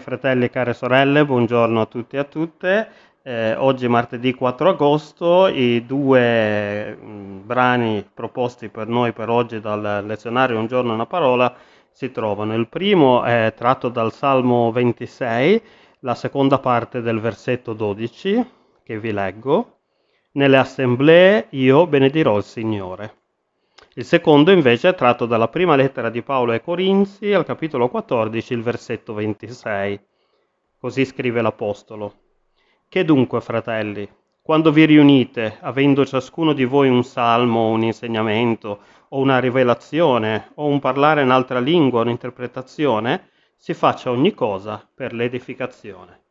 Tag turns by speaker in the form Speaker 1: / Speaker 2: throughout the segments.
Speaker 1: Fratelli e care sorelle, buongiorno a tutti e a tutte. Eh, oggi martedì 4 agosto i due mh, brani proposti per noi per oggi dal lezionario Un giorno una parola si trovano. Il primo è tratto dal Salmo 26, la seconda parte del versetto 12 che vi leggo. Nelle assemblee io benedirò il Signore. Il secondo invece è tratto dalla prima lettera di Paolo ai Corinzi, al capitolo 14, il versetto 26. Così scrive l'Apostolo. Che dunque, fratelli, quando vi riunite, avendo ciascuno di voi un salmo, un insegnamento, o una rivelazione, o un parlare in altra lingua, un'interpretazione, si faccia ogni cosa per l'edificazione.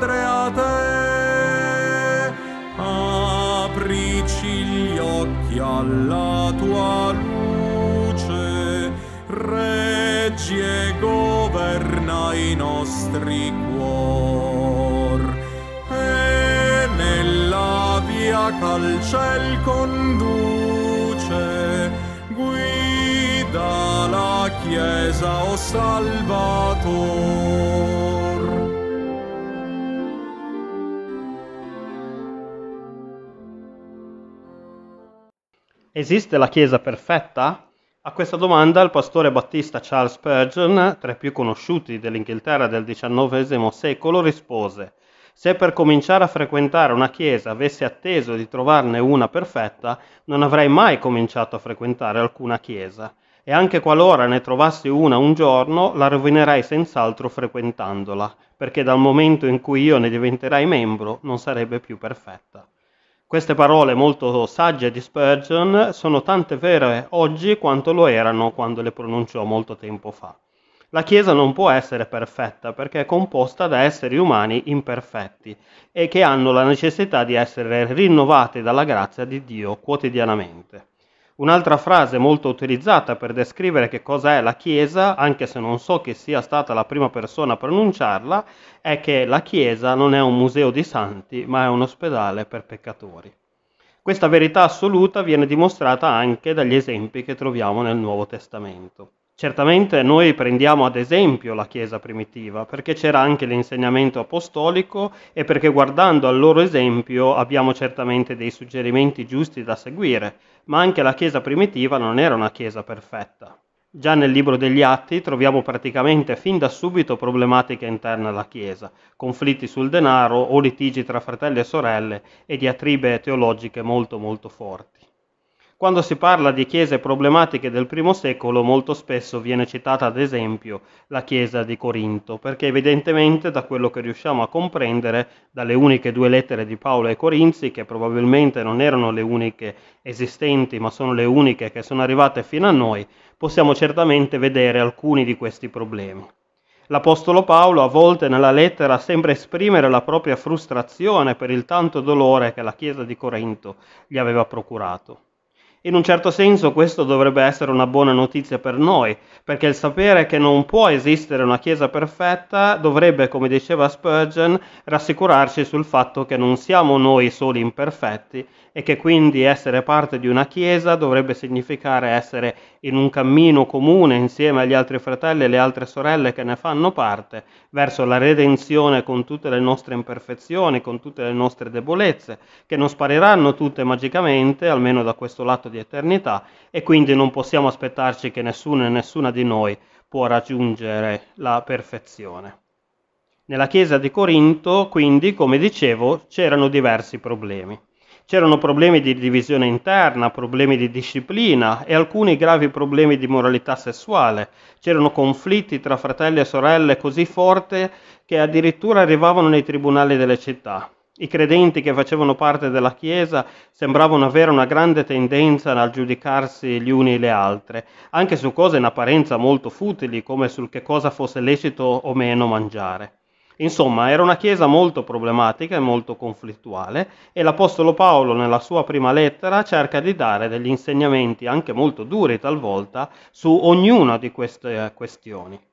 Speaker 2: Padre a te aprici gli occhi alla tua luce reggi e governa i nostri cuor e nella via cal ciel conduce guida la Chiesa, o oh Salvator.
Speaker 1: Esiste la Chiesa perfetta? A questa domanda il pastore battista Charles Spurgeon, tra i più conosciuti dell'Inghilterra del XIX secolo, rispose se per cominciare a frequentare una chiesa avessi atteso di trovarne una perfetta, non avrei mai cominciato a frequentare alcuna chiesa, e anche qualora ne trovassi una un giorno, la rovinerei senz'altro frequentandola, perché dal momento in cui io ne diventerai membro non sarebbe più perfetta. Queste parole molto sagge di Spurgeon sono tante vere oggi quanto lo erano quando le pronunciò molto tempo fa. La Chiesa non può essere perfetta perché è composta da esseri umani imperfetti e che hanno la necessità di essere rinnovati dalla grazia di Dio quotidianamente. Un'altra frase molto utilizzata per descrivere che cosa è la Chiesa, anche se non so chi sia stata la prima persona a pronunciarla, è che la Chiesa non è un museo di santi, ma è un ospedale per peccatori. Questa verità assoluta viene dimostrata anche dagli esempi che troviamo nel Nuovo Testamento. Certamente noi prendiamo ad esempio la Chiesa primitiva, perché c'era anche l'insegnamento apostolico e perché guardando al loro esempio abbiamo certamente dei suggerimenti giusti da seguire, ma anche la Chiesa primitiva non era una Chiesa perfetta. Già nel libro degli Atti troviamo praticamente fin da subito problematiche interne alla Chiesa, conflitti sul denaro o litigi tra fratelli e sorelle e diatribe teologiche molto molto forti. Quando si parla di chiese problematiche del primo secolo, molto spesso viene citata ad esempio la chiesa di Corinto, perché evidentemente da quello che riusciamo a comprendere dalle uniche due lettere di Paolo ai Corinzi, che probabilmente non erano le uniche esistenti, ma sono le uniche che sono arrivate fino a noi, possiamo certamente vedere alcuni di questi problemi. L'Apostolo Paolo a volte nella lettera sembra esprimere la propria frustrazione per il tanto dolore che la Chiesa di Corinto gli aveva procurato. In un certo senso questo dovrebbe essere una buona notizia per noi, perché il sapere che non può esistere una Chiesa perfetta dovrebbe, come diceva Spurgeon, rassicurarci sul fatto che non siamo noi soli imperfetti e che quindi essere parte di una Chiesa dovrebbe significare essere in un cammino comune insieme agli altri fratelli e le altre sorelle che ne fanno parte, verso la redenzione con tutte le nostre imperfezioni, con tutte le nostre debolezze, che non spariranno tutte magicamente, almeno da questo lato di eternità, e quindi non possiamo aspettarci che nessuno e nessuna di noi può raggiungere la perfezione. Nella chiesa di Corinto, quindi, come dicevo, c'erano diversi problemi. C'erano problemi di divisione interna, problemi di disciplina e alcuni gravi problemi di moralità sessuale. C'erano conflitti tra fratelli e sorelle così forti che addirittura arrivavano nei tribunali delle città. I credenti che facevano parte della Chiesa sembravano avere una grande tendenza a giudicarsi gli uni le altre, anche su cose in apparenza molto futili, come sul che cosa fosse lecito o meno mangiare. Insomma, era una chiesa molto problematica e molto conflittuale e l'Apostolo Paolo nella sua prima lettera cerca di dare degli insegnamenti anche molto duri talvolta su ognuna di queste questioni.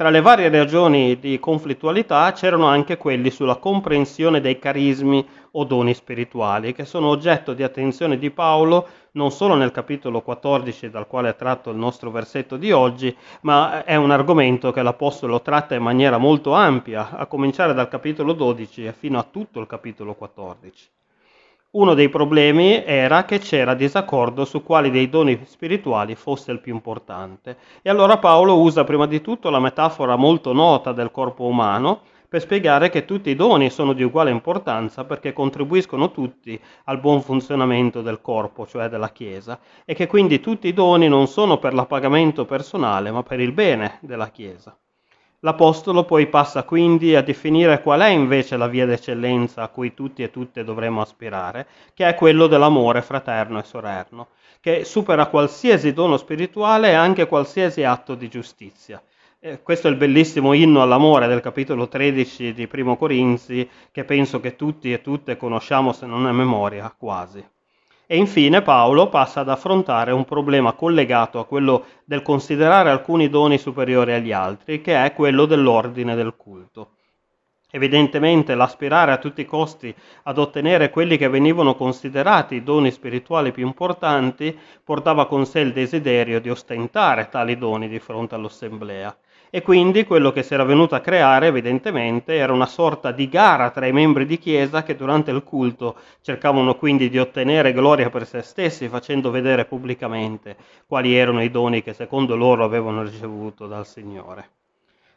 Speaker 1: Tra le varie ragioni di conflittualità c'erano anche quelli sulla comprensione dei carismi o doni spirituali, che sono oggetto di attenzione di Paolo non solo nel capitolo 14 dal quale è tratto il nostro versetto di oggi, ma è un argomento che l'Apostolo tratta in maniera molto ampia, a cominciare dal capitolo 12 e fino a tutto il capitolo 14. Uno dei problemi era che c'era disaccordo su quali dei doni spirituali fosse il più importante. E allora Paolo usa prima di tutto la metafora molto nota del corpo umano per spiegare che tutti i doni sono di uguale importanza perché contribuiscono tutti al buon funzionamento del corpo, cioè della Chiesa, e che quindi tutti i doni non sono per l'appagamento personale, ma per il bene della Chiesa. L'Apostolo poi passa quindi a definire qual è invece la via d'eccellenza a cui tutti e tutte dovremmo aspirare, che è quello dell'amore fraterno e sorerno, che supera qualsiasi dono spirituale e anche qualsiasi atto di giustizia. Eh, questo è il bellissimo inno all'amore del capitolo 13 di Primo Corinzi, che penso che tutti e tutte conosciamo se non a memoria quasi. E infine Paolo passa ad affrontare un problema collegato a quello del considerare alcuni doni superiori agli altri, che è quello dell'ordine del culto. Evidentemente l'aspirare a tutti i costi ad ottenere quelli che venivano considerati i doni spirituali più importanti portava con sé il desiderio di ostentare tali doni di fronte all'assemblea e quindi quello che si era venuto a creare evidentemente era una sorta di gara tra i membri di chiesa che durante il culto cercavano quindi di ottenere gloria per se stessi facendo vedere pubblicamente quali erano i doni che secondo loro avevano ricevuto dal Signore.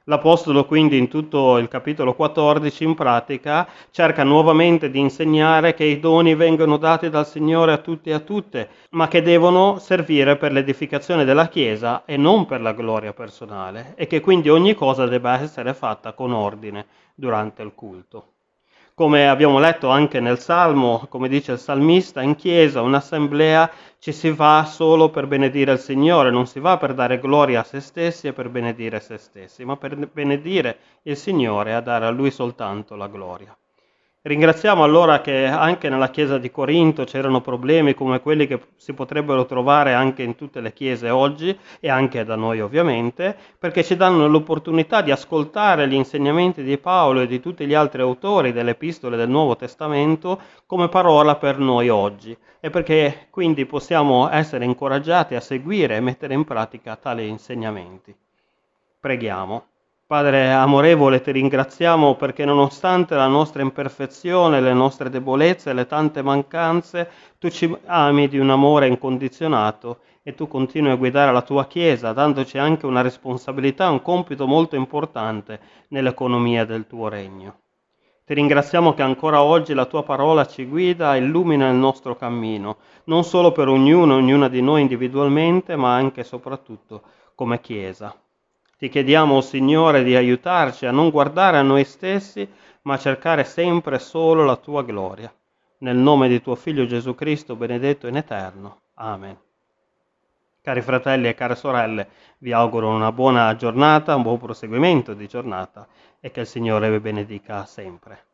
Speaker 1: L'Apostolo quindi in tutto il capitolo 14 in pratica cerca nuovamente di insegnare che i doni vengono dati dal Signore a tutti e a tutte, ma che devono servire per l'edificazione della Chiesa e non per la gloria personale e che quindi ogni cosa debba essere fatta con ordine durante il culto. Come abbiamo letto anche nel Salmo, come dice il salmista, in chiesa, un'assemblea ci si va solo per benedire il Signore, non si va per dare gloria a se stessi e per benedire se stessi, ma per benedire il Signore e a dare a Lui soltanto la gloria. Ringraziamo allora che anche nella chiesa di Corinto c'erano problemi come quelli che si potrebbero trovare anche in tutte le chiese oggi e anche da noi ovviamente, perché ci danno l'opportunità di ascoltare gli insegnamenti di Paolo e di tutti gli altri autori delle epistole del Nuovo Testamento come parola per noi oggi e perché quindi possiamo essere incoraggiati a seguire e mettere in pratica tali insegnamenti. Preghiamo. Padre amorevole, ti ringraziamo perché nonostante la nostra imperfezione, le nostre debolezze, le tante mancanze, tu ci ami di un amore incondizionato e tu continui a guidare la tua Chiesa, dandoci anche una responsabilità, un compito molto importante nell'economia del tuo regno. Ti ringraziamo che ancora oggi la tua parola ci guida illumina il nostro cammino, non solo per ognuno e ognuna di noi individualmente, ma anche e soprattutto come Chiesa. Ti chiediamo, Signore, di aiutarci a non guardare a noi stessi, ma a cercare sempre solo la tua gloria. Nel nome di tuo Figlio Gesù Cristo, benedetto in eterno. Amen. Cari fratelli e care sorelle, vi auguro una buona giornata, un buon proseguimento di giornata e che il Signore vi benedica sempre.